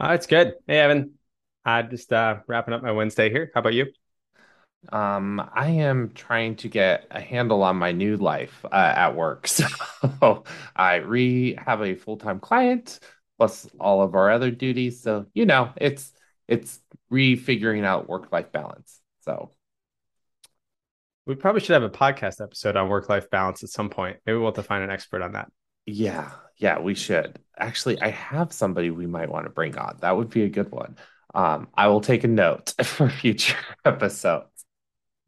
Uh, it's good. Hey, Evan. I just uh, wrapping up my Wednesday here. How about you? Um, I am trying to get a handle on my new life uh, at work. So I re have a full-time client plus all of our other duties. So, you know, it's it's refiguring out work-life balance. So We probably should have a podcast episode on work-life balance at some point. Maybe we'll have to find an expert on that. yeah, yeah, we should. Actually, I have somebody we might want to bring on. That would be a good one. Um, I will take a note for future episodes.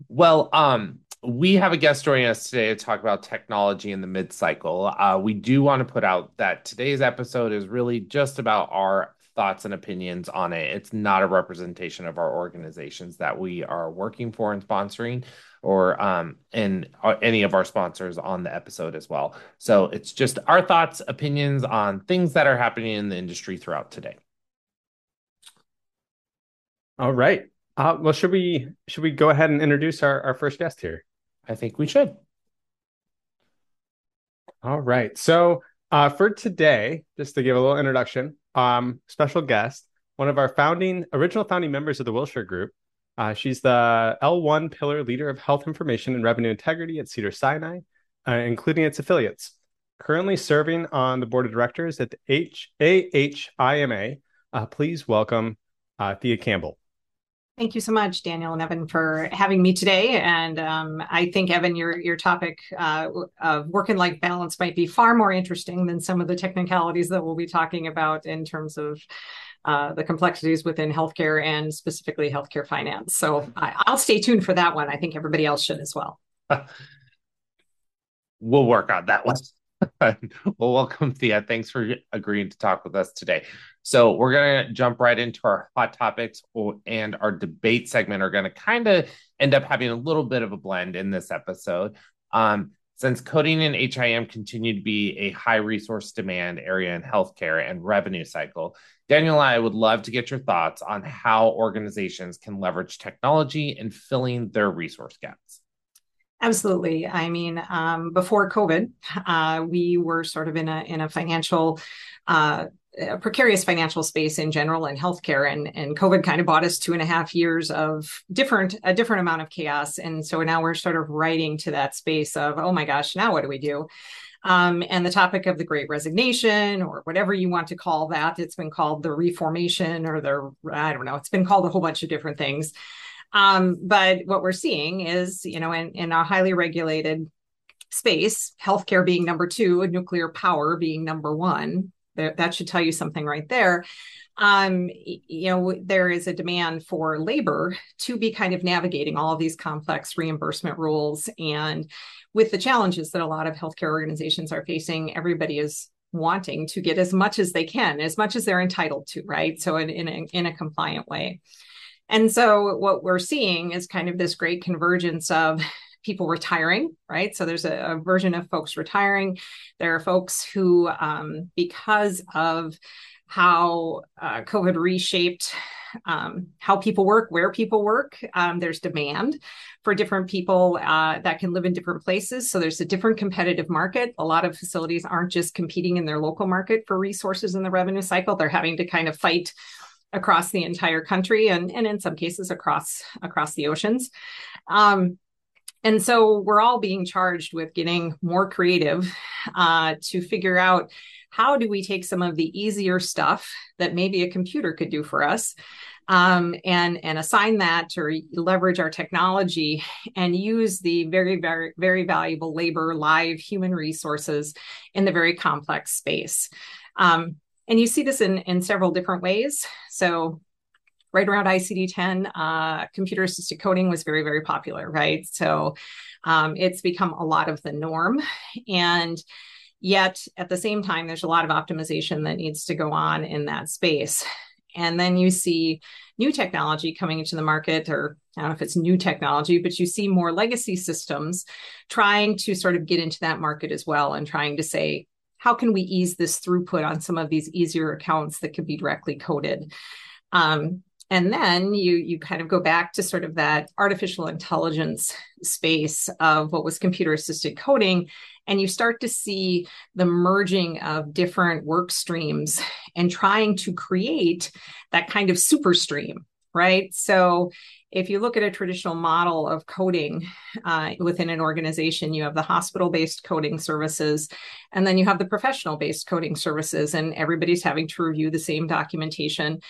Well, um, we have a guest joining us today to talk about technology in the mid-cycle. Uh, we do want to put out that today's episode is really just about our thoughts and opinions on it. It's not a representation of our organizations that we are working for and sponsoring, or um, and uh, any of our sponsors on the episode as well. So it's just our thoughts, opinions on things that are happening in the industry throughout today. All right. Uh, well, should we should we go ahead and introduce our, our first guest here? I think we should. All right. So uh, for today, just to give a little introduction, um, special guest, one of our founding original founding members of the Wilshire Group. Uh, she's the L1 pillar leader of health information and revenue integrity at Cedars-Sinai, uh, including its affiliates. Currently serving on the board of directors at the H- AHIMA. Uh, please welcome uh, Thea Campbell. Thank you so much, Daniel and Evan, for having me today. And um, I think, Evan, your your topic uh, of work and life balance might be far more interesting than some of the technicalities that we'll be talking about in terms of uh, the complexities within healthcare and specifically healthcare finance. So I, I'll stay tuned for that one. I think everybody else should as well. We'll work on that one. Well, welcome, Thea. Thanks for agreeing to talk with us today. So, we're going to jump right into our hot topics, and our debate segment are going to kind of end up having a little bit of a blend in this episode. Um, since coding and HIM continue to be a high resource demand area in healthcare and revenue cycle, Daniel and I would love to get your thoughts on how organizations can leverage technology in filling their resource gaps. Absolutely. I mean, um, before COVID, uh, we were sort of in a in a financial uh, a precarious financial space in general in healthcare and and covid kind of bought us two and a half years of different a different amount of chaos. And so now we're sort of writing to that space of oh my gosh now what do we do? Um, and the topic of the great resignation or whatever you want to call that it's been called the reformation or the i don't know it's been called a whole bunch of different things um, but what we're seeing is you know in, in a highly regulated space healthcare being number two nuclear power being number one that should tell you something right there. Um, you know there is a demand for labor to be kind of navigating all of these complex reimbursement rules. And with the challenges that a lot of healthcare organizations are facing everybody is wanting to get as much as they can as much as they're entitled to right? So in, in, a, in a compliant way and so what we're seeing is kind of this great convergence of people retiring, right? So there's a, a, version of folks retiring. There are folks who, um, because of how uh, COVID reshaped um, how people work, where people work, um, there's demand for different people uh, that can live in different places. So there's a different competitive market. A lot of facilities aren't just competing in their local market for resources in the revenue cycle. They're having to kind of fight across the entire country and, and in some cases across across the oceans. Um, and so we're all being charged with getting more creative uh, to figure out how do we take some of the easier stuff that maybe a computer could do for us um, and and assign that or leverage our technology and use the very very very valuable labor live human resources in the very complex space um, and you see this in in several different ways so right around ICD-10, uh, computer assisted coding was very, very popular, right? So um, it's become a lot of the norm. And yet at the same time, there's a lot of optimization that needs to go on in that space. And then you see new technology coming into the market, or I don't know if it's new technology, but you see more legacy systems trying to sort of get into that market as well and trying to say, how can we ease this throughput on some of these easier accounts that could be directly coded? Um, and then you you kind of go back to sort of that artificial intelligence space of what was computer assisted coding and you start to see the merging of different work streams and trying to create that kind of super stream right so if you look at a traditional model of coding uh, within an organization, you have the hospital based coding services, and then you have the professional based coding services, and everybody's having to review the same documentation.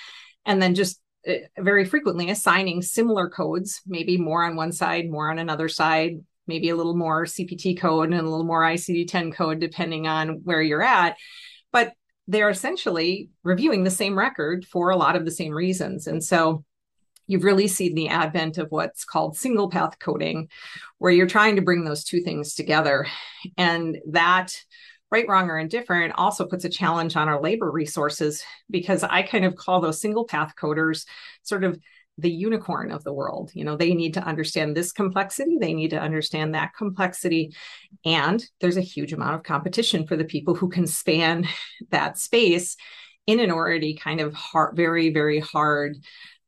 And then just uh, very frequently assigning similar codes, maybe more on one side, more on another side, maybe a little more CPT code and a little more ICD 10 code, depending on where you're at. But they're essentially reviewing the same record for a lot of the same reasons. And so you've really seen the advent of what's called single path coding, where you're trying to bring those two things together. And that, right, wrong, or indifferent, also puts a challenge on our labor resources because I kind of call those single path coders sort of the unicorn of the world. You know, they need to understand this complexity, they need to understand that complexity. And there's a huge amount of competition for the people who can span that space in an already kind of hard, very, very hard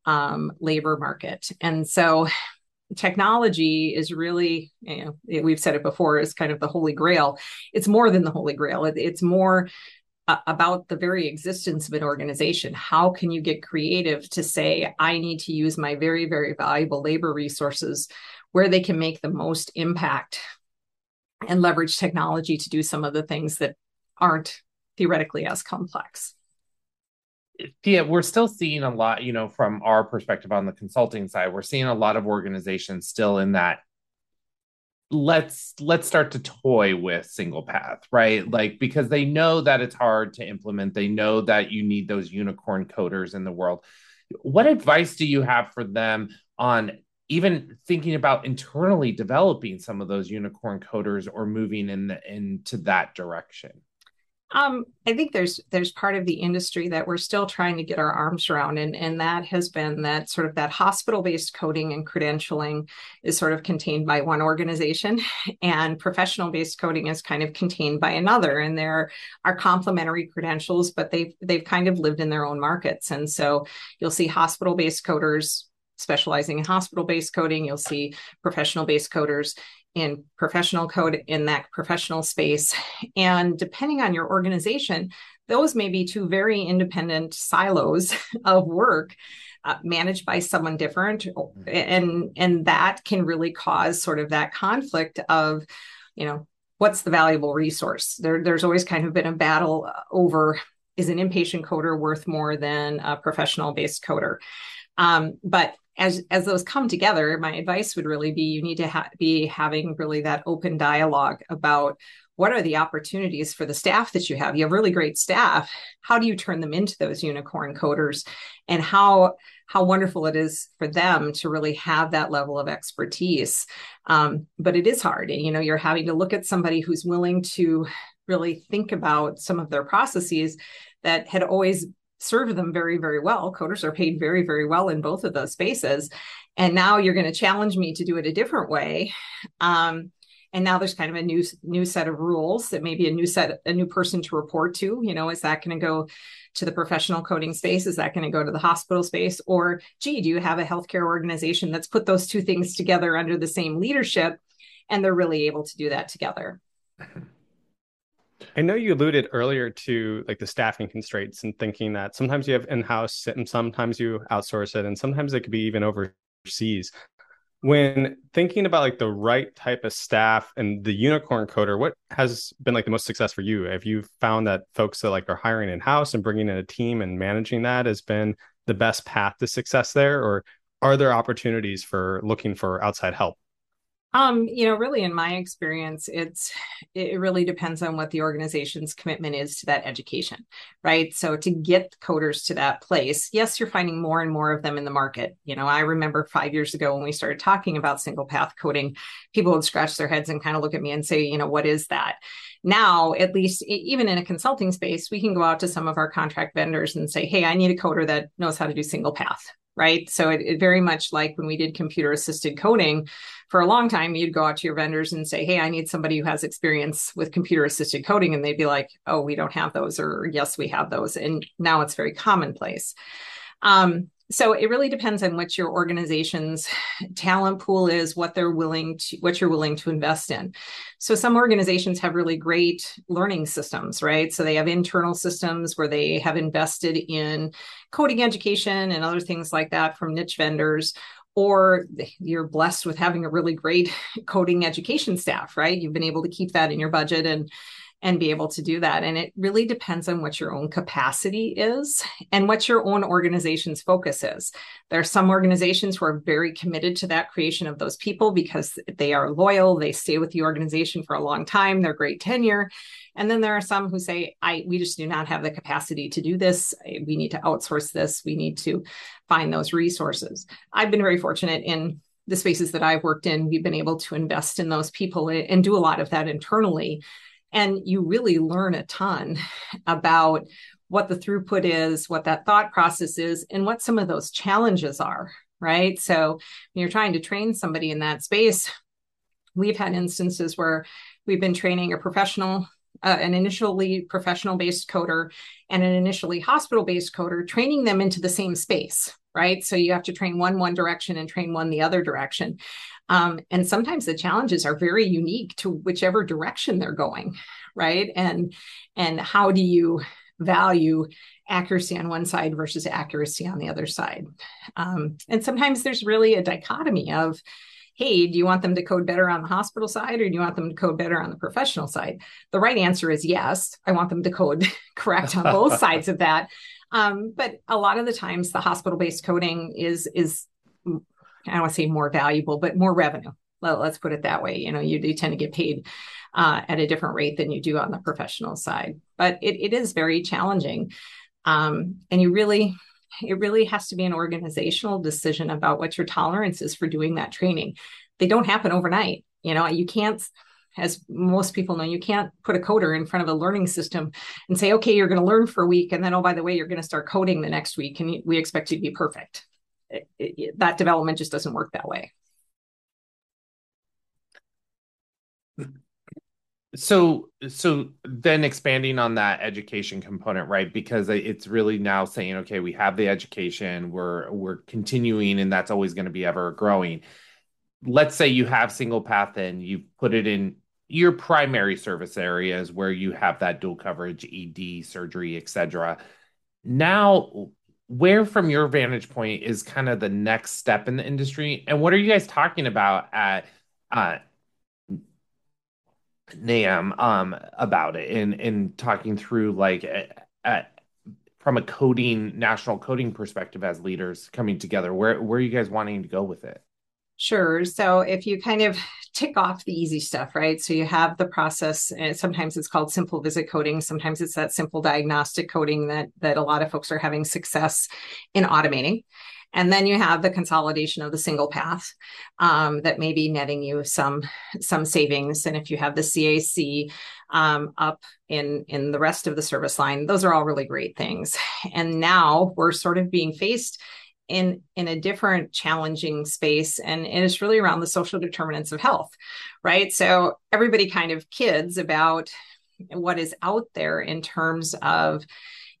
um, labor market. And so technology is really, you know, we've said it before, is kind of the holy grail. It's more than the holy grail. It, it's more uh, about the very existence of an organization. How can you get creative to say, I need to use my very, very valuable labor resources where they can make the most impact and leverage technology to do some of the things that aren't theoretically as complex yeah, we're still seeing a lot, you know, from our perspective on the consulting side, we're seeing a lot of organizations still in that let's let's start to toy with single path right? Like because they know that it's hard to implement they know that you need those unicorn coders in the world. What advice do you have for them on even thinking about internally developing some of those unicorn coders or moving in the, into that direction um, I think there's there's part of the industry that we're still trying to get our arms around, and and that has been that sort of that hospital based coding and credentialing is sort of contained by one organization, and professional based coding is kind of contained by another, and there are complementary credentials, but they've they've kind of lived in their own markets, and so you'll see hospital based coders specializing in hospital based coding. You'll see professional based coders in professional code in that professional space. And depending on your organization, those may be two very independent silos of work uh, managed by someone different. And and that can really cause sort of that conflict of you know what's the valuable resource? There there's always kind of been a battle over is an inpatient coder worth more than a professional based coder? Um, but as as those come together my advice would really be you need to ha- be having really that open dialogue about what are the opportunities for the staff that you have. You have really great staff. How do you turn them into those unicorn coders? And how how wonderful it is for them to really have that level of expertise. Um, but it is hard. And you know you're having to look at somebody who's willing to really think about some of their processes that had always serve them very, very well. Coders are paid very, very well in both of those spaces. And now you're going to challenge me to do it a different way. Um, and now there's kind of a new new set of rules that maybe a new set a new person to report to you know is that going to go to the professional coding space is that going to go to the hospital space or gee do you have a healthcare organization that's put those two things together under the same leadership and they're really able to do that together I know you alluded earlier to like the staffing constraints and thinking that sometimes you have in-house and sometimes you outsource it and sometimes it could be even overseas. When thinking about like the right type of staff and the unicorn coder, what has been like the most success for you? Have you found that folks that like are hiring in-house and bringing in a team and managing that has been the best path to success there or are there opportunities for looking for outside help? Um, you know, really in my experience, it's it really depends on what the organization's commitment is to that education, right? So to get coders to that place, yes, you're finding more and more of them in the market. You know, I remember five years ago when we started talking about single path coding, people would scratch their heads and kind of look at me and say, you know, what is that? Now, at least even in a consulting space, we can go out to some of our contract vendors and say, hey, I need a coder that knows how to do single path, right? So it, it, very much like when we did computer assisted coding for a long time, you'd go out to your vendors and say, Hey, I need somebody who has experience with computer assisted coding. And they'd be like, Oh, we don't have those, or yes, we have those. And now it's very commonplace. Um, so it really depends on what your organization's talent pool is what they're willing to what you're willing to invest in. So some organizations have really great learning systems right? So they have internal systems where they have invested in coding education and other things like that from niche vendors or you're blessed with having a really great coding education staff right? You've been able to keep that in your budget and and be able to do that. And it really depends on what your own capacity is and what your own organization's focus is. There are some organizations who are very committed to that creation of those people because they are loyal, they stay with the organization for a long time, they're great tenure. And then there are some who say, I we just do not have the capacity to do this. We need to outsource this. We need to find those resources. I've been very fortunate in the spaces that I've worked in, we've been able to invest in those people and do a lot of that internally and you really learn a ton about what the throughput is, what that thought process is, and what some of those challenges are, right? So when you're trying to train somebody in that space, we've had instances where we've been training a professional uh, an initially professional based coder and an initially hospital based coder training them into the same space right so you have to train one one direction and train one the other direction um, and sometimes the challenges are very unique to whichever direction they're going, right? And and how do you value accuracy on one side versus accuracy on the other side? Um, and sometimes there's really a dichotomy of, hey, do you want them to code better on the hospital side or do you want them to code better on the professional side? The right answer is yes. I want them to code correct on both sides of that. Um, but a lot of the times the hospital based coding is is I don't want to say more valuable, but more revenue. Well, let's put it that way. You know, you do tend to get paid uh, at a different rate than you do on the professional side, but it, it is very challenging. Um, and you really, it really has to be an organizational decision about what your tolerance is for doing that training. They don't happen overnight. You know, you can't as most people know, you can't put a coder in front of a learning system and say, okay, you're going to learn for a week. And then, oh, by the way, you're going to start coding the next week. And we expect you to be perfect it, it, that development just doesn't work that way. So, so then expanding on that education component, right? Because it's really now saying, okay, we have the education, we're we're continuing, and that's always going to be ever growing. Let's say you have single path and you put it in your primary service areas where you have that dual coverage, ED, surgery, etc. Now, where from your vantage point is kind of the next step in the industry and what are you guys talking about at uh NAM um about it and and talking through like at, from a coding national coding perspective as leaders coming together where where are you guys wanting to go with it Sure. So if you kind of tick off the easy stuff, right? So you have the process, and sometimes it's called simple visit coding. Sometimes it's that simple diagnostic coding that that a lot of folks are having success in automating. And then you have the consolidation of the single path um, that may be netting you some some savings. And if you have the CAC um, up in in the rest of the service line, those are all really great things. And now we're sort of being faced in in a different challenging space and, it's really around the social determinants of health right? So everybody kind of kids about what is out there in terms of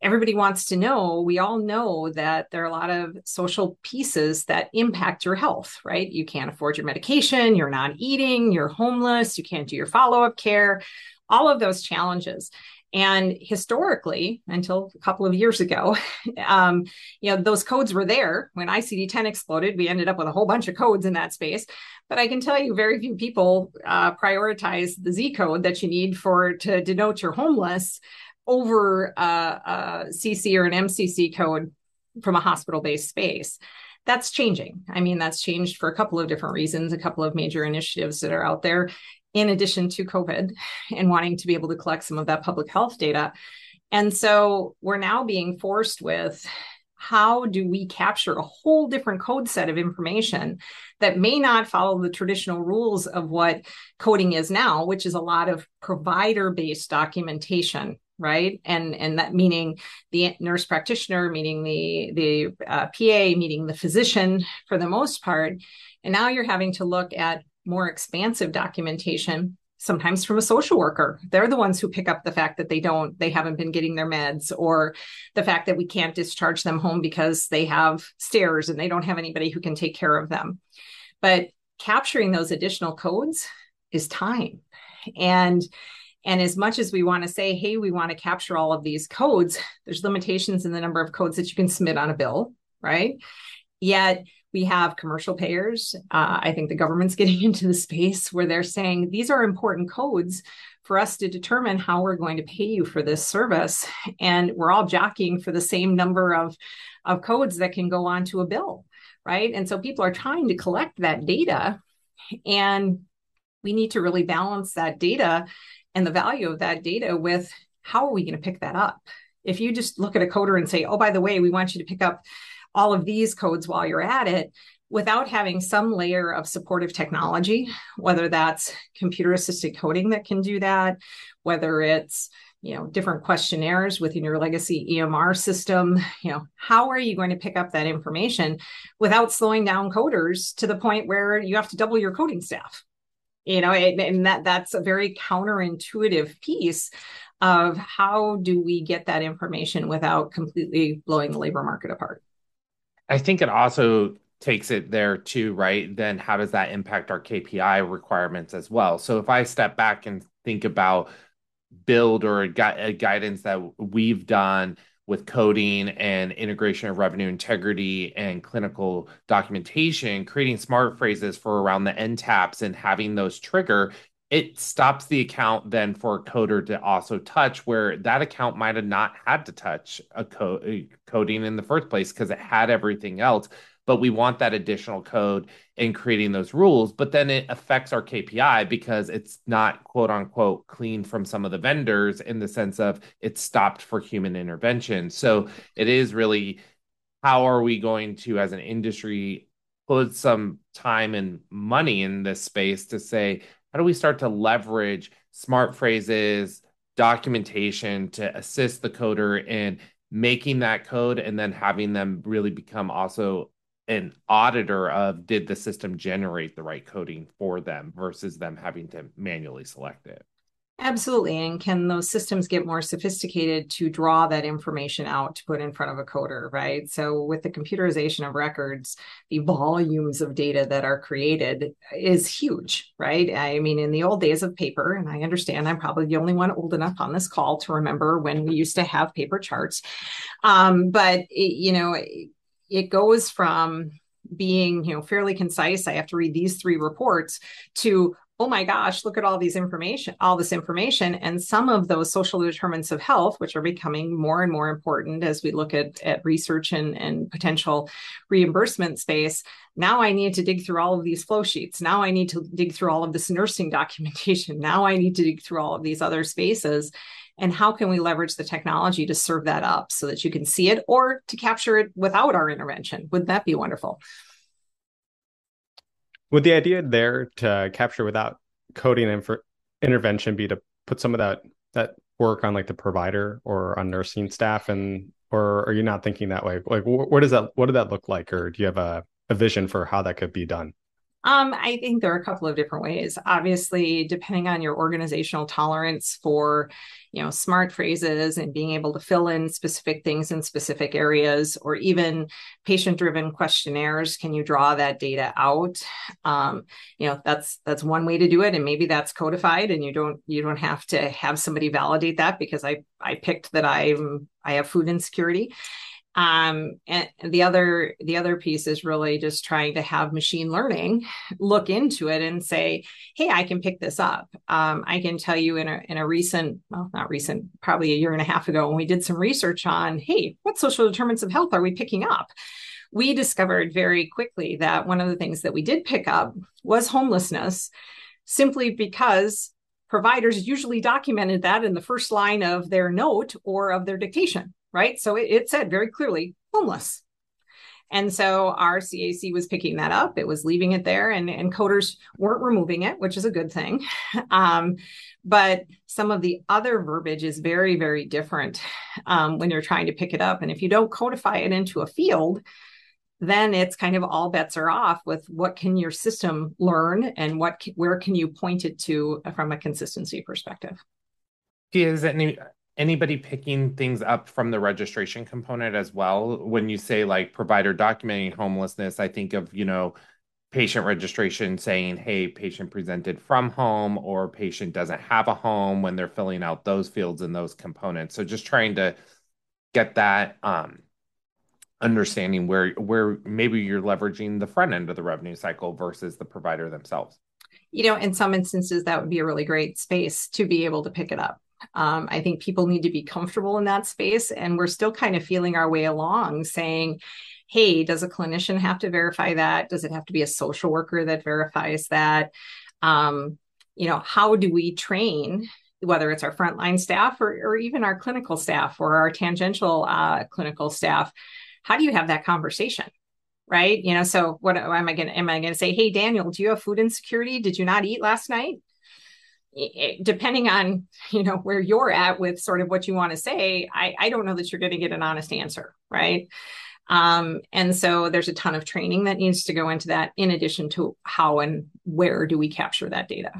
everybody wants to know we all know that there are a lot of social pieces that impact your health right? You can't afford your medication you're not eating you're homeless you can't do your follow-up care all of those challenges and historically, until a couple of years ago, um, you know, those codes were there. When ICD-10 exploded, we ended up with a whole bunch of codes in that space. But I can tell you, very few people uh, prioritize the Z code that you need for to denote you're homeless over uh, a CC or an MCC code from a hospital-based space that's changing. I mean, that's changed for a couple of different reasons, a couple of major initiatives that are out there in addition to COVID and wanting to be able to collect some of that public health data. And so we're now being forced with how do we capture a whole different code set of information that may not follow the traditional rules of what coding is now, which is a lot of provider based documentation right and and that meaning the nurse practitioner meaning the the uh, pa meaning the physician for the most part and now you're having to look at more expansive documentation sometimes from a social worker. They're the ones who pick up the fact that they don't, they haven't been getting their meds, or the fact that we can't discharge them home because they have stairs and they don't have anybody who can take care of them. But capturing those additional codes is time. And and as much as we want to say, hey, we want to capture all of these codes, there's limitations in the number of codes that you can submit on a bill, right? Yet we have commercial payers. Uh, I think the government's getting into the space where they're saying these are important codes for us to determine how we're going to pay you for this service. And we're all jockeying for the same number of, of codes that can go onto a bill, right? And so people are trying to collect that data. And we need to really balance that data and the value of that data with how are we going to pick that up? If you just look at a coder and say, oh, by the way, we want you to pick up all of these codes while you're at it, without having some layer of supportive technology, whether that's computer assisted coding that can do that, whether it's you know different questionnaires within your legacy EMR system, you know, how are you going to pick up that information without slowing down coders to the point where you have to double your coding staff? you know and that that's a very counterintuitive piece of how do we get that information without completely blowing the labor market apart i think it also takes it there too right? Then how does that impact our kpi requirements as well? So if i step back and think about build or gu- a guidance that we've done with coding and integration of revenue integrity and clinical documentation, creating smart phrases for around the end taps and having those trigger, it stops the account then for a coder to also touch where that account might have not had to touch a, co- a coding in the first place because it had everything else but we want that additional code in creating those rules. But then it affects our KPI because it's not quote unquote clean from some of the vendors in the sense of it's stopped for human intervention. So it is really how are we going to, as an industry, put some time and money in this space to say, how do we start to leverage smart phrases, documentation to assist the coder in making that code and then having them really become also an auditor of did the system generate the right coding for them versus them having to manually select it. Absolutely. And can those systems get more sophisticated to draw that information out to put in front of a coder, right? So, with the computerization of records, the volumes of data that are created is huge, right? I mean, in the old days of paper, and I understand I'm probably the only one old enough on this call to remember when we used to have paper charts. Um, but, it, you know, it goes from being you know fairly concise i have to read these three reports to oh my gosh look at all these information all this information. And some of those social determinants of health which are becoming more and more important as we look at, at research and, and potential reimbursement space now i need to dig through all of these flow sheets. Now i need to dig through all of this nursing documentation. Now i need to dig through all of these other spaces. And how can we leverage the technology to serve that up so that you can see it or to capture it without our intervention? Wouldn't that be wonderful would the idea there to capture without coding and for intervention be to put some of that that work on like the provider or on nursing staff? And or are you not thinking that way? Like wh- what does that what did that look like? Or do you have a, a vision for how that could be done um, I think there are a couple of different ways. Obviously, depending on your organizational tolerance for, you know, smart phrases and being able to fill in specific things in specific areas, or even patient-driven questionnaires, can you draw that data out? Um, you know, that's that's one way to do it, and maybe that's codified, and you don't you don't have to have somebody validate that because I I picked that I'm I have food insecurity um, and the other the other piece is really just trying to have machine learning look into it and say hey i can pick this up. Um, i can tell you in a, in a recent well not recent probably a year and a half ago when we did some research on hey what social determinants of health are we picking up? We discovered very quickly that one of the things that we did pick up was homelessness simply because providers usually documented that in the first line of their note or of their dictation right? So it, it said very clearly homeless. And so our CAC was picking that up. It was leaving it there, and, and coders weren't removing it, which is a good thing. Um, but some of the other verbiage is very, very different um, when you're trying to pick it up. And if you don't codify it into a field, then it's kind of all bets are off with what can your system learn and what where can you point it to from a consistency perspective is any anybody picking things up from the registration component as well when you say like provider documenting homelessness i think of you know patient registration saying hey patient presented from home or patient doesn't have a home when they're filling out those fields and those components. So just trying to get that um, understanding where where maybe you're leveraging the front end of the revenue cycle versus the provider themselves. You know in some instances that would be a really great space to be able to pick it up um, i think people need to be comfortable in that space and we're still kind of feeling our way along saying hey does a clinician have to verify that does it have to be a social worker that verifies that um, you know how do we train whether it's our frontline staff or, or even our clinical staff or our tangential uh, clinical staff how do you have that conversation? Right. You know, so what am I to, am I going to say, Hey, Daniel, do you have food insecurity? Did you not eat last night? Depending on you know where you're at with sort of what you want to say i, I don't know that you're going to get an honest answer right um, and so there's a ton of training that needs to go into that in addition to how and where do we capture that data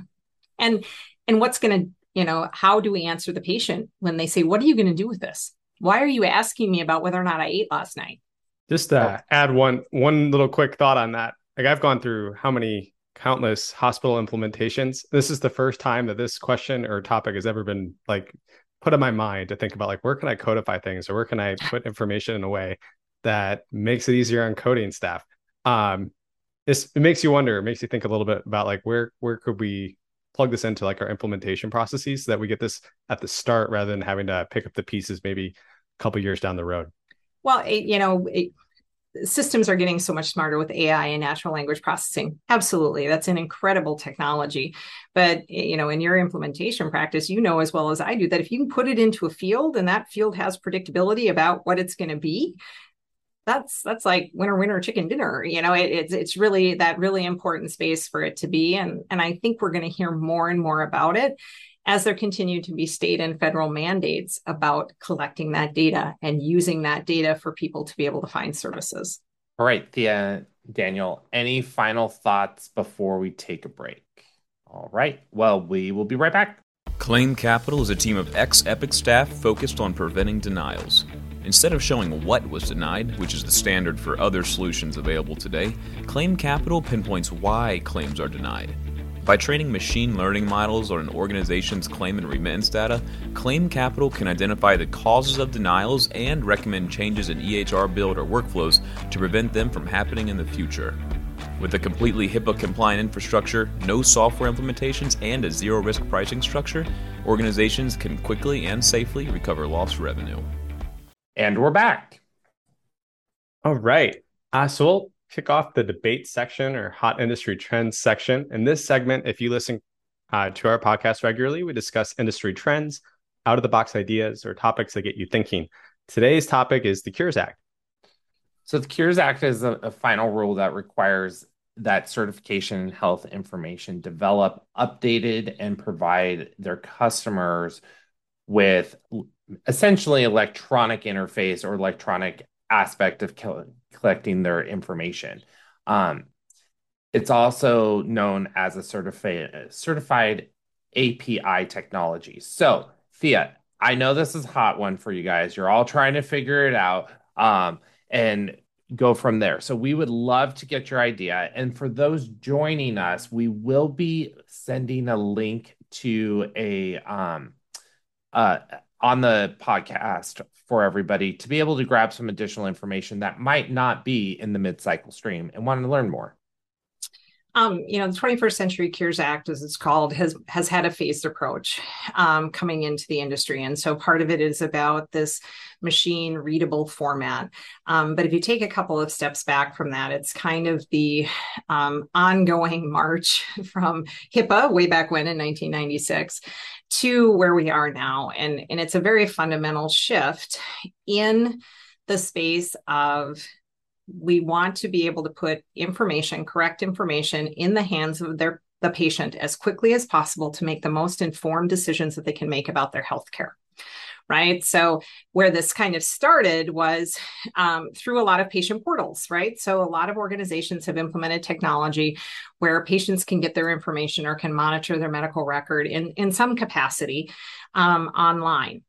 and and what's going to you know how do we answer the patient when they say what are you going to do with this why are you asking me about whether or not I ate last night? Just to add one one little quick thought on that. Like I've gone through how many countless hospital implementations. This is the first time that this question or topic has ever been like put in my mind to think about like where can I codify things or where can I put information in a way that makes it easier on coding staff. Um, this it makes you wonder, it makes you think a little bit about like where where could we plug this into like our implementation processes so that we get this at the start rather than having to pick up the pieces maybe a couple years down the road well it, you know it, systems are getting so much smarter with ai and natural language processing. Absolutely. That's an incredible technology. But you know in your implementation practice you know as well as i do that if you can put it into a field and that field has predictability about what it's going to be that's that's like winner winner chicken dinner. You know it, it's it's really that really important space for it to be. And and i think we're going to hear more and more about it as there continue to be state and federal mandates about collecting that data and using that data for people to be able to find services. All right thea daniel any final thoughts before we take a break? All right well we will be right back. Claim capital is a team of ex-epic staff focused on preventing denials. Instead of showing what was denied, which is the standard for other solutions available today, Claim Capital pinpoints why claims are denied. By training machine learning models on an organization's claim and remittance data, Claim Capital can identify the causes of denials and recommend changes in EHR build or workflows to prevent them from happening in the future. With a completely HIPAA compliant infrastructure, no software implementations, and a zero risk pricing structure, organizations can quickly and safely recover lost revenue. And we're back. All right. Uh, so we'll kick off the debate section or hot industry trends section. In this segment, if you listen uh, to our podcast regularly, we discuss industry trends, out of the box ideas, or topics that get you thinking. Today's topic is the Cures Act. So, the Cures Act is a, a final rule that requires that certification health information develop, updated, and provide their customers with essentially electronic interface or electronic aspect of collecting their information. Um, it's also known as a certified certified API technology. So, Thea, I know this is a hot one for you guys. You're all trying to figure it out um, and go from there. So, we would love to get your idea. And for those joining us, we will be sending a link to a um, uh, on the podcast for everybody to be able to grab some additional information that might not be in the mid-cycle stream and want to learn more. Um, you know, the 21st Century Cures Act, as it's called, has has had a phased approach um, coming into the industry, and so part of it is about this machine readable format. Um, but if you take a couple of steps back from that, it's kind of the um, ongoing march from HIPAA way back when in 1996 to where we are now. And, and it's a very fundamental shift in the space of we want to be able to put information, correct information in the hands of their the patient as quickly as possible to make the most informed decisions that they can make about their health care. right? So, where this kind of started was um, through a lot of patient portals, right? So, a lot of organizations have implemented technology where patients can get their information or can monitor their medical record in, in some capacity um, online.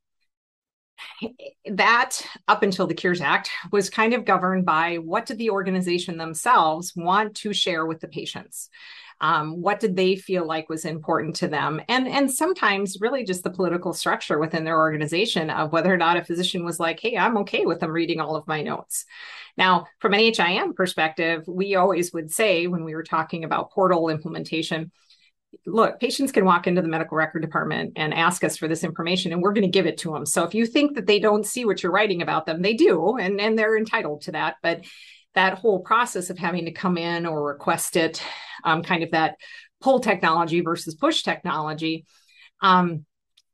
That, up until the Cures Act, was kind of governed by what did the organization themselves want to share with the patients? Um, what did they feel like was important to them? And and sometimes really just the political structure within their organization of whether or not a physician was like hey i'm okay with them reading all of my notes. Now from an HIM perspective we always would say when we were talking about portal implementation look, patients can walk into the medical record department and ask us for this information, and we're going to give it to them. So if you think that they don't see what you're writing about them, they do, and, and they're entitled to that. But that whole process of having to come in or request it, um, kind of that pull technology versus push technology, um,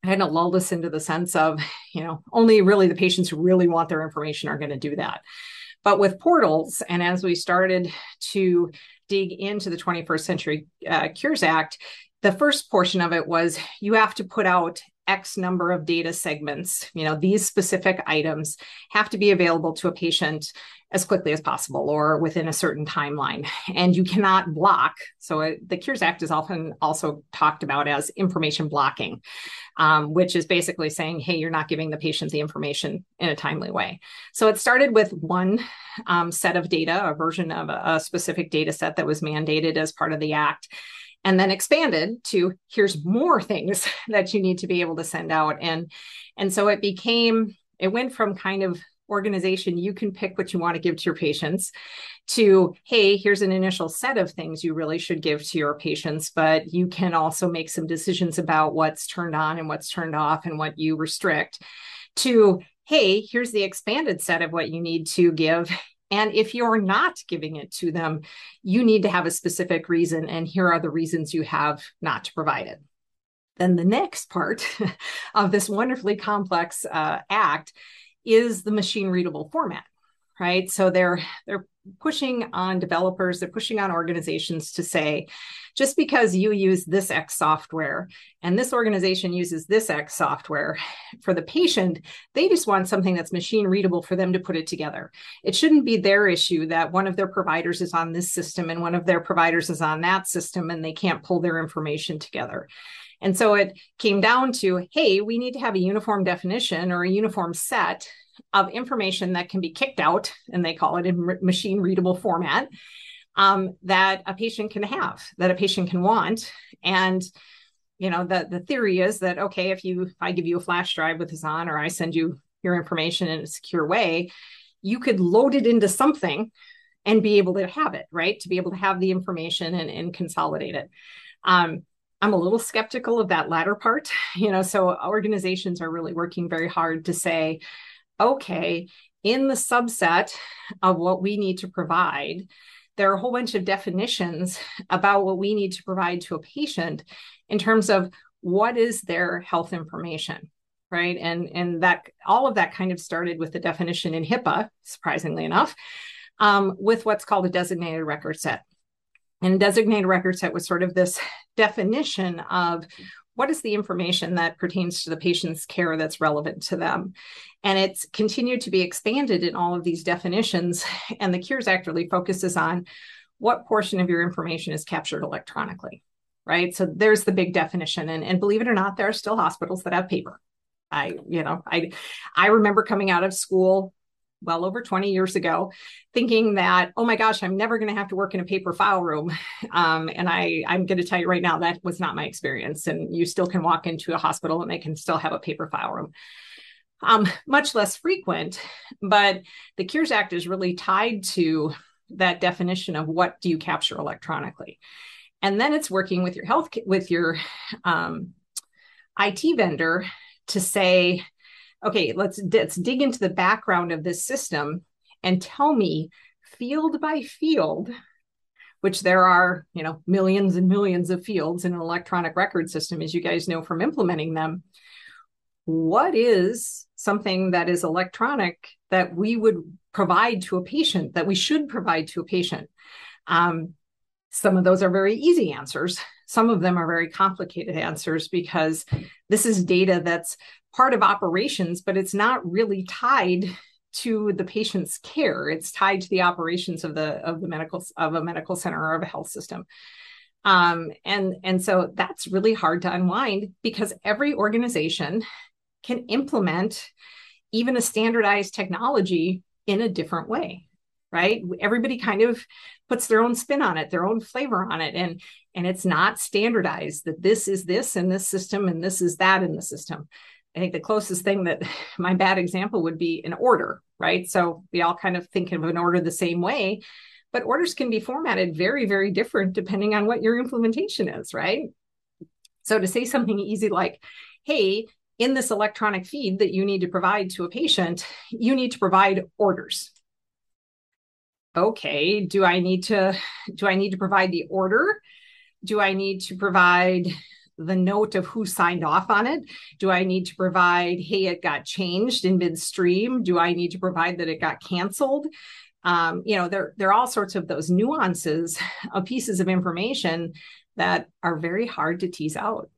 kind of lulled us into the sense of, you know, only really the patients who really want their information are going to do that. But with portals, and as we started to dig into the 21st Century uh, Cures Act, the first portion of it was you have to put out X number of data segments. You know, these specific items have to be available to a patient as quickly as possible or within a certain timeline. And you cannot block. So the Cures Act is often also talked about as information blocking, um, which is basically saying, hey, you're not giving the patient the information in a timely way. So it started with one um, set of data, a version of a, a specific data set that was mandated as part of the Act and then expanded to here's more things that you need to be able to send out and and so it became it went from kind of organization, you can pick what you want to give to your patients, to, hey, here's an initial set of things you really should give to your patients, but you can also make some decisions about what's turned on and what's turned off and what you restrict, to, hey, here's the expanded set of what you need to give. And if you're not giving it to them, you need to have a specific reason. And here are the reasons you have not to provide it. Then the next part of this wonderfully complex uh, act is the machine readable format right? So they're they're pushing on developers they're pushing on organizations to say just because you use this x software and this organization uses this x software for the patient they just want something that's machine readable for them to put it together. It shouldn't be their issue that one of their providers is on this system and one of their providers is on that system and they can't pull their information together and so it came down to hey, we need to have a uniform definition or a uniform set of information that can be kicked out, and they call it in machine readable format, um, that a patient can have, that a patient can want. And you know, the, the theory is that okay, if you if I give you a flash drive with this on, or I send you your information in a secure way, you could load it into something and be able to have it, right? To be able to have the information and, and consolidate it. Um, I'm a little skeptical of that latter part. You know, so organizations are really working very hard to say, okay, in the subset of what we need to provide, there are a whole bunch of definitions about what we need to provide to a patient in terms of what is their health information right and and that all of that kind of started with the definition in hipaa surprisingly enough um, with what's called a designated record set and designated record set was sort of this definition of what is the information that pertains to the patient's care that's relevant to them. And it's continued to be expanded in all of these definitions. And the Cures Act really focuses on what portion of your information is captured electronically, right? So there's the big definition. And, and believe it or not, there are still hospitals that have paper. I, you know, I I remember coming out of school well over 20 years ago thinking that oh my gosh i'm never going to have to work in a paper file room. Um, and i i'm going to tell you right now that was not my experience and you still can walk into a hospital and they can still have a paper file room. Um, much less frequent but the cures act is really tied to that definition of what do you capture electronically. And then it's working with your health with your um, it vendor to say okay, let's let's dig into the background of this system and tell me field by field which there are you know millions and millions of fields in an electronic record system as you guys know from implementing them. What is something that is electronic that we would provide to a patient that we should provide to a patient? Um, some of those are very easy answers. Some of them are very complicated answers because this is data that's part of operations, but it's not really tied to the patient's care. It's tied to the operations of the of the medical of a medical center or of a health system. Um, and and so that's really hard to unwind because every organization can implement even a standardized technology in a different way right? Everybody kind of puts their own spin on it their own flavor on it. And and it's not standardized that this is this in this system and this is that in the system. I think the closest thing that my bad example would be an order right? So we all kind of think of an order the same way but orders can be formatted very very different depending on what your implementation is right? So to say something easy like hey in this electronic feed that you need to provide to a patient you need to provide orders okay do i need to do i need to provide the order? Do i need to provide the note of who signed off on it? Do i need to provide hey it got changed in midstream? Do i need to provide that it got canceled? Um, you know there there are all sorts of those nuances of pieces of information that are very hard to tease out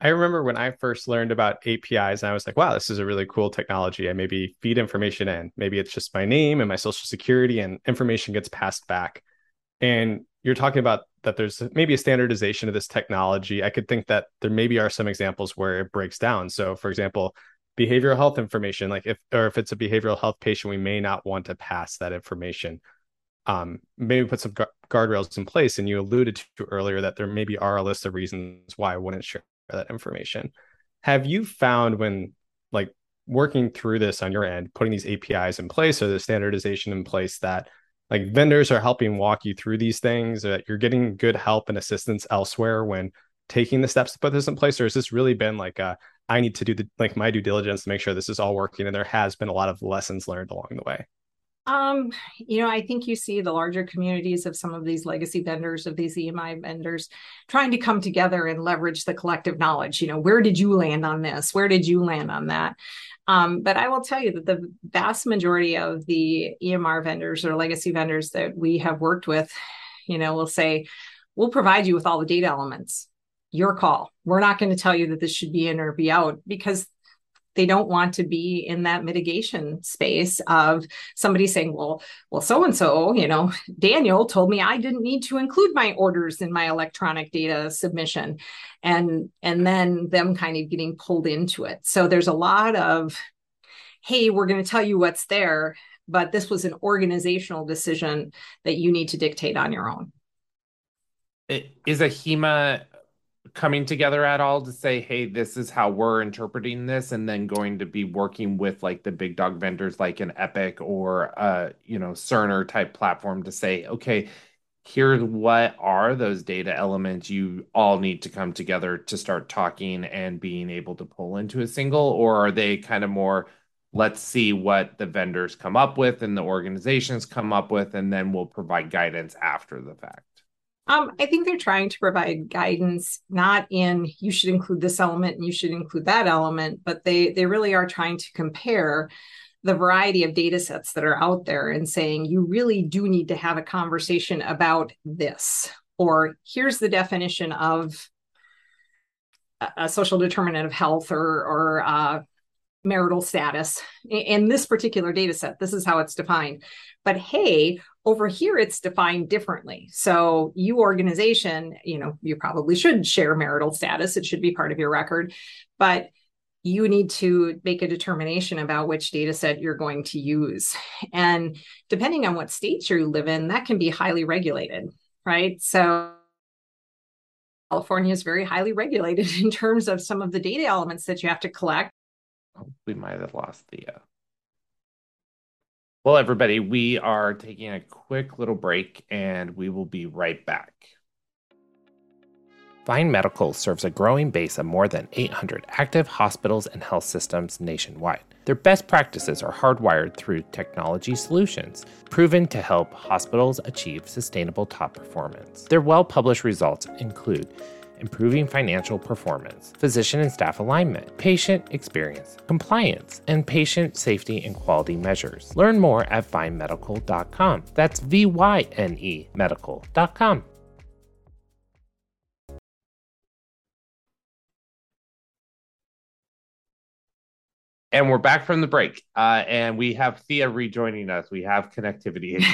I remember when I first learned about APIs, and I was like, wow, this is a really cool technology. I maybe feed information in. Maybe it's just my name and my social security, and information gets passed back. And you're talking about that there's maybe a standardization of this technology. I could think that there maybe are some examples where it breaks down. So, for example, behavioral health information, like if or if it's a behavioral health patient, we may not want to pass that information. Um, maybe put some guardrails in place. And you alluded to earlier that there maybe are a list of reasons why I wouldn't share that information. Have you found when like working through this on your end, putting these APIs in place or the standardization in place that like vendors are helping walk you through these things, or that you're getting good help and assistance elsewhere when taking the steps to put this in place? Or has this really been like a, I need to do the like my due diligence to make sure this is all working and there has been a lot of lessons learned along the way? Um, you know, I think you see the larger communities of some of these legacy vendors, of these EMR vendors, trying to come together and leverage the collective knowledge. You know, where did you land on this? Where did you land on that? Um, but I will tell you that the vast majority of the EMR vendors or legacy vendors that we have worked with, you know, will say, we'll provide you with all the data elements. Your call. We're not going to tell you that this should be in or be out because they don't want to be in that mitigation space of somebody saying well well so and so you know daniel told me i didn't need to include my orders in my electronic data submission. And and then them kind of getting pulled into it. So there's a lot of hey we're going to tell you what's there but this was an organizational decision that you need to dictate on your own. Is AHIMA coming together at all to say, hey, this is how we're interpreting this, and then going to be working with like the big dog vendors like an Epic or uh, you know, Cerner type platform to say, okay, here's what are those data elements you all need to come together to start talking and being able to pull into a single, or are they kind of more let's see what the vendors come up with and the organizations come up with, and then we'll provide guidance after the fact? Um, I think they're trying to provide guidance, not in you should include this element and you should include that element, but they they really are trying to compare the variety of data sets that are out there and saying you really do need to have a conversation about this, or here's the definition of a social determinant of health or or uh, marital status in this particular data set. This is how it's defined. But hey, over here it's defined differently. So you organization, you know, you probably should share marital status. It should be part of your record. But you need to make a determination about which data set you're going to use. And depending on what state you live in, that can be highly regulated, right? So California is very highly regulated in terms of some of the data elements that you have to collect we might have lost the. Uh... Well, everybody, we are taking a quick little break and we will be right back. Vyne Medical serves a growing base of more than 800 active hospitals and health systems nationwide. Their best practices are hardwired through technology solutions, proven to help hospitals achieve sustainable top performance. Their well published results include improving financial performance, physician and staff alignment, patient experience, compliance, and patient safety and quality measures. Learn more at vynemedical.com. That's V Y N E medical.com. And we're back from the break, uh, and we have Thea rejoining us. We have connectivity.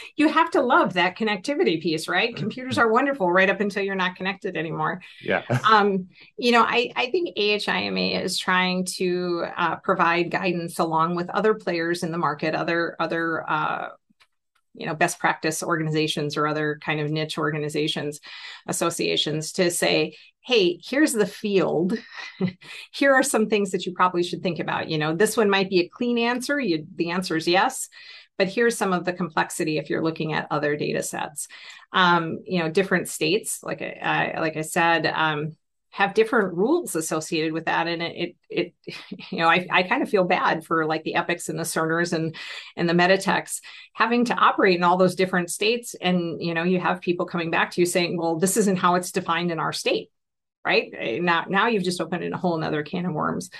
you have to love that connectivity piece, right? Computers are wonderful right up until you're not connected anymore. Yeah. um, you know, I, I think AHIMA is trying to uh, provide guidance along with other players in the market, other other uh, you know best practice organizations or other kind of niche organizations associations to say hey here's the field. Here are some things that you probably should think about. You know this one might be a clean answer. You, the answer is yes but here's some of the complexity if you're looking at other data sets. Um, you know different states like I, like I said um, have different rules associated with that. And it it, it you know I, I kind of feel bad for like the epics and the cerners and and the meditechs having to operate in all those different states. And you know you have people coming back to you saying well this isn't how it's defined in our state right? Eh, now now you've just opened a whole nother can of worms.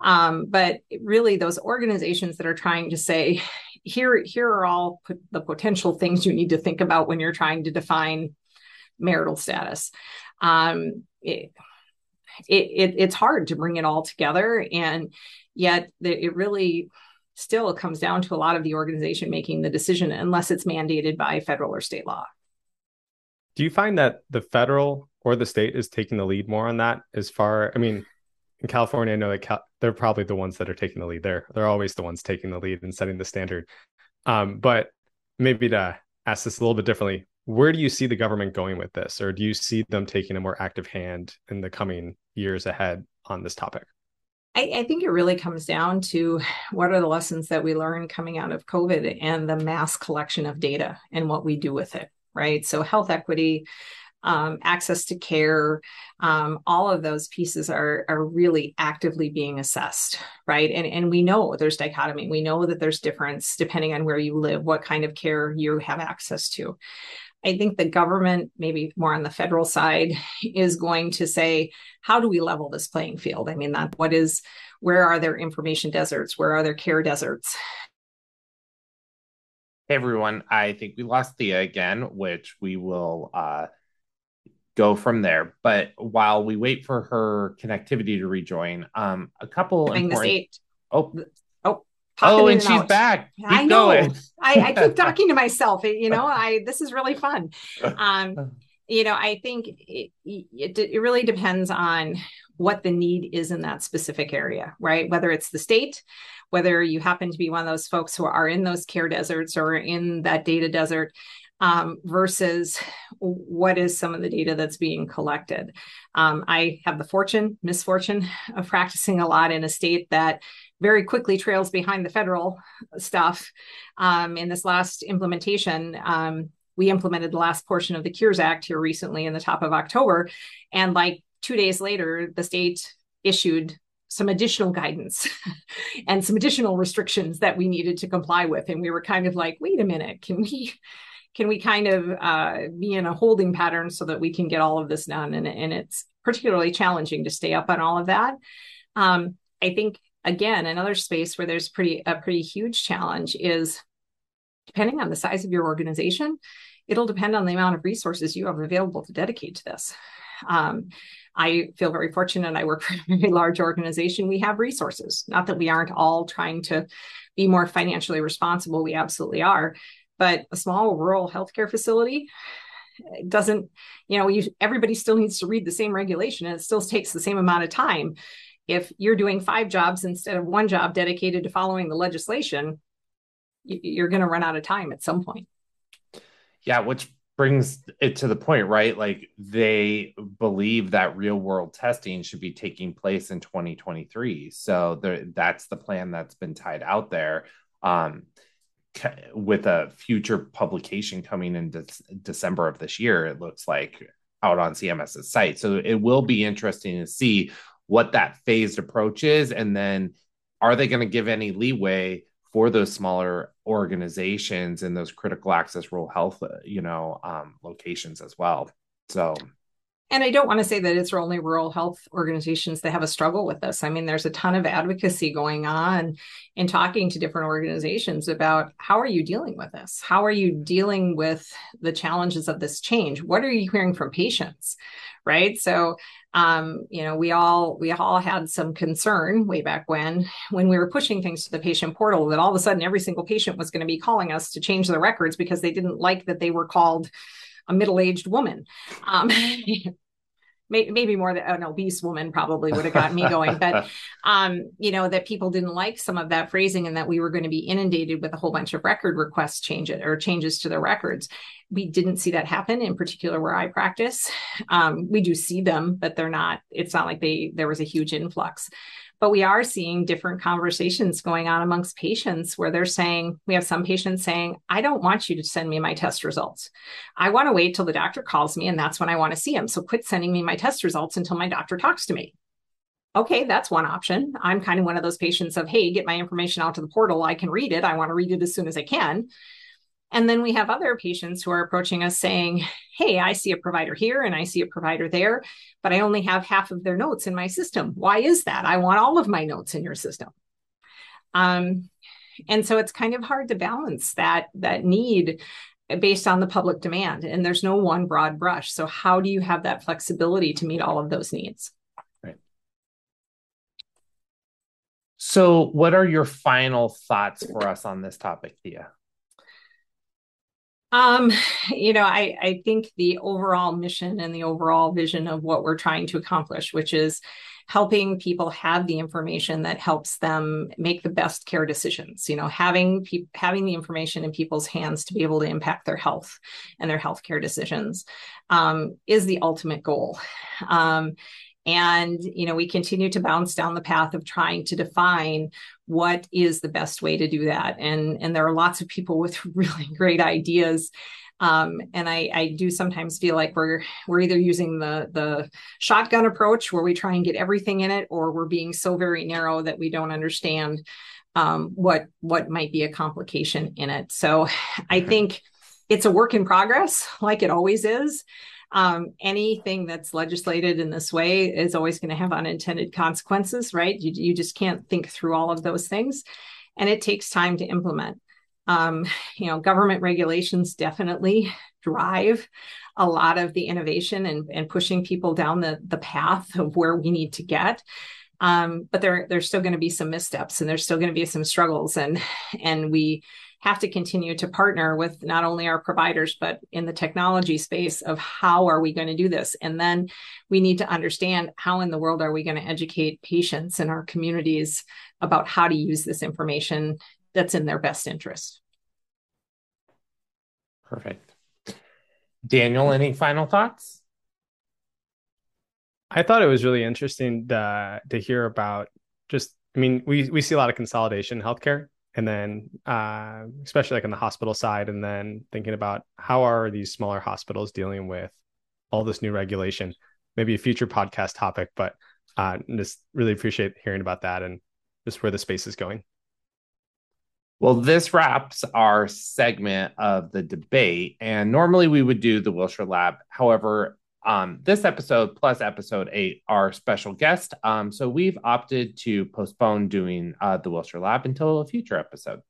Um, but really those organizations that are trying to say here here are all the potential things you need to think about when you're trying to define marital status. Um, it, it, it, it's hard to bring it all together and yet it really still comes down to a lot of the organization making the decision unless it's mandated by federal or state law. Do you find that the federal or the state is taking the lead more on that as far i mean in california i know that Cal- they're probably the ones that are taking the lead. There they're always the ones taking the lead and setting the standard. Um, but maybe to ask this a little bit differently where do you see the government going with this or do you see them taking a more active hand in the coming years ahead on this topic? I, I, think it really comes down to what are the lessons that we learned coming out of covid and the mass collection of data and what we do with it right? So health equity um, access to care, um, all of those pieces are are really actively being assessed, right? And and we know there's dichotomy. We know that there's difference depending on where you live, what kind of care you have access to. I think the government, maybe more on the federal side, is going to say, how do we level this playing field? I mean, that what is, where are there information deserts? Where are there care deserts? Hey everyone, I think we lost Thea again, which we will uh, go from there. But while we wait for her connectivity to rejoin, um, a couple important. Oh, oh, and she's out. back. Keep I know. I, I, keep talking to myself. You know, I this is really fun. Um, you know, I think it, it, it really depends on what the need is in that specific area, right? Whether it's the state, whether you happen to be one of those folks who are in those care deserts or in that data desert, um, versus what is some of the data that's being collected. Um, I have the fortune, misfortune of practicing a lot in a state that very quickly trails behind the federal stuff. Um, in this last implementation, um, we implemented the last portion of the Cures Act here recently in the top of October. And like two days later, the state issued some additional guidance and some additional restrictions that we needed to comply with. And we were kind of like, wait a minute, can we can we kind of uh, be in a holding pattern so that we can get all of this done? And, and it's particularly challenging to stay up on all of that. Um, I think again, another space where there's pretty a pretty huge challenge is depending on the size of your organization, it'll depend on the amount of resources you have available to dedicate to this. Um, I feel very fortunate. I work for a very large organization. We have resources. Not that we aren't all trying to be more financially responsible. We absolutely are. But a small rural healthcare facility doesn't, you know, you, everybody still needs to read the same regulation and it still takes the same amount of time if you're doing five jobs instead of one job dedicated to following the legislation, you're going to run out of time at some point. Yeah, which brings it to the point, right? Like they believe that real world testing should be taking place in 2023. So that's the plan that's been tied out there. Um, with a future publication coming in de- December of this year, it looks like out on CMS's site. So it will be interesting to see what that phased approach is and then are they going to give any leeway for those smaller organizations and those critical access rural health uh, you know um, locations as well so and I don't want to say that it's only rural health organizations that have a struggle with this. I mean, there's a ton of advocacy going on in talking to different organizations about how are you dealing with this? How are you dealing with the challenges of this change? What are you hearing from patients? Right. So um, you know, we all we all had some concern way back when when we were pushing things to the patient portal that all of a sudden every single patient was going to be calling us to change their records because they didn't like that they were called a middle-aged woman. Um, maybe more than an obese woman probably would have gotten me going but um, you know that people didn't like some of that phrasing and that we were going to be inundated with a whole bunch of record requests change it or changes to the records. We didn't see that happen in particular where i practice. Um, we do see them but they're not it's not like they there was a huge influx but we are seeing different conversations going on amongst patients where they're saying, we have some patients saying, I don't want you to send me my test results. I want to wait till the doctor calls me and that's when I want to see him. So quit sending me my test results until my doctor talks to me. Okay, that's one option. I'm kind of one of those patients of, hey, get my information out to the portal. I can read it. I want to read it as soon as I can. And then we have other patients who are approaching us saying, Hey, I see a provider here and I see a provider there, but I only have half of their notes in my system. Why is that? I want all of my notes in your system. Um, and so it's kind of hard to balance that that need based on the public demand and there's no one broad brush so how do you have that flexibility to meet all of those needs right so what are your final thoughts for us on this topic thea um, you know, I, I think the overall mission and the overall vision of what we're trying to accomplish, which is helping people have the information that helps them make the best care decisions. You know, having pe- having the information in people's hands to be able to impact their health and their healthcare decisions um, is the ultimate goal. Um, and you know we continue to bounce down the path of trying to define what is the best way to do that? And and there are lots of people with really great ideas. Um, and I, I do sometimes feel like we're we're either using the the shotgun approach where we try and get everything in it, or we're being so very narrow that we don't understand um, what what might be a complication in it. So I think it's a work in progress, like it always is um, anything that's legislated in this way is always going to have unintended consequences, right? You, you just can't think through all of those things. And it takes time to implement. Um, you know, government regulations definitely drive a lot of the innovation and, and pushing people down the, the path of where we need to get. Um, but there, there's still going to be some missteps and there's still going to be some struggles. And, and we, have to continue to partner with not only our providers but in the technology space of how are we going to do this? And then we need to understand how in the world are we going to educate patients in our communities about how to use this information that's in their best interest. Perfect. Daniel any final thoughts? I thought it was really interesting to, to hear about just i mean we, we see a lot of consolidation in healthcare and then uh, especially like on the hospital side and then thinking about how are these smaller hospitals dealing with all this new regulation? Maybe a future podcast topic but uh, just really appreciate hearing about that and just where the space is going. Well this wraps our segment of the debate and normally we would do the wilshire lab. However um, this episode plus episode eight our special guest. Um, so we've opted to postpone doing uh, the Wilshire Lab until a future episode.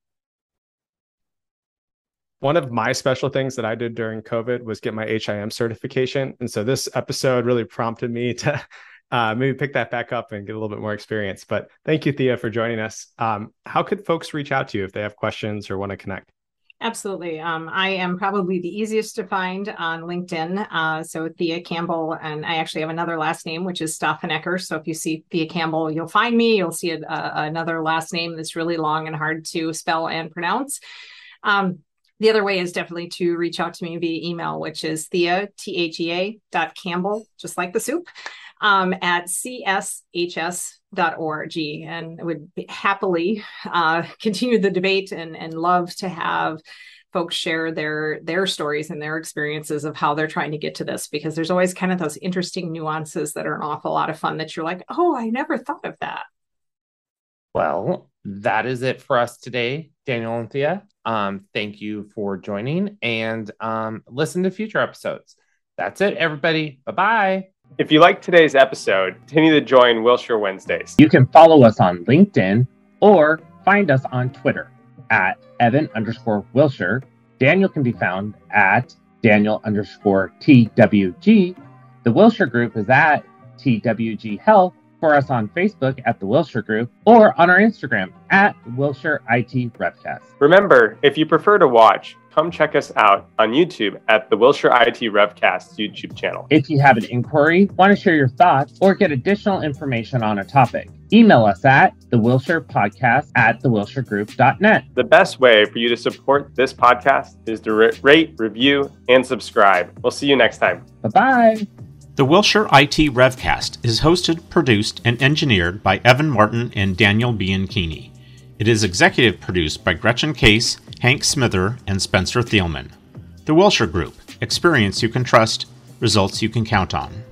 One of my special things that I did during COVID was get my HIM certification. And so this episode really prompted me to uh, maybe pick that back up and get a little bit more experience. But thank you, Thea, for joining us. Um, how could folks reach out to you if they have questions or want to connect? Absolutely. Um, I am probably the easiest to find on LinkedIn. Uh, so Thea Campbell, and I actually have another last name, which is Staffenecker. So if you see Thea Campbell, you'll find me. You'll see a, a, another last name that's really long and hard to spell and pronounce. Um, the other way is definitely to reach out to me via email, which is Thea, T H E A dot Campbell, just like the soup, um, at cshs.org. And would happily uh, continue the debate and, and love to have folks share their their stories and their experiences of how they're trying to get to this because there's always kind of those interesting nuances that are an awful lot of fun that you're like oh i never thought of that. Well that is it for us today daniel and thea. Um, thank you for joining and um, listen to future episodes. That's it everybody. Bye bye If you like today's episode, continue to join Wilshire Wednesdays. You can follow us on LinkedIn or find us on Twitter at Evan underscore Wilshire. Daniel can be found at Daniel underscore TWG. The Wilshire Group is at TWG Health. For us on Facebook at the Wilshire Group or on our Instagram at Wilshire IT Revcast. Remember, if you prefer to watch, come check us out on YouTube at the Wilshire IT Revcast YouTube channel. If you have an inquiry, want to share your thoughts, or get additional information on a topic, email us at the Wilshire Podcast at thewilshiregroup.net. The best way for you to support this podcast is to rate, review, and subscribe. We'll see you next time. Bye bye. The Wilshire IT Revcast is hosted, produced, and engineered by Evan Martin and Daniel Bianchini. It is executive produced by Gretchen Case, Hank Smither, and Spencer Thielman. The Wilshire Group Experience you can trust, results you can count on.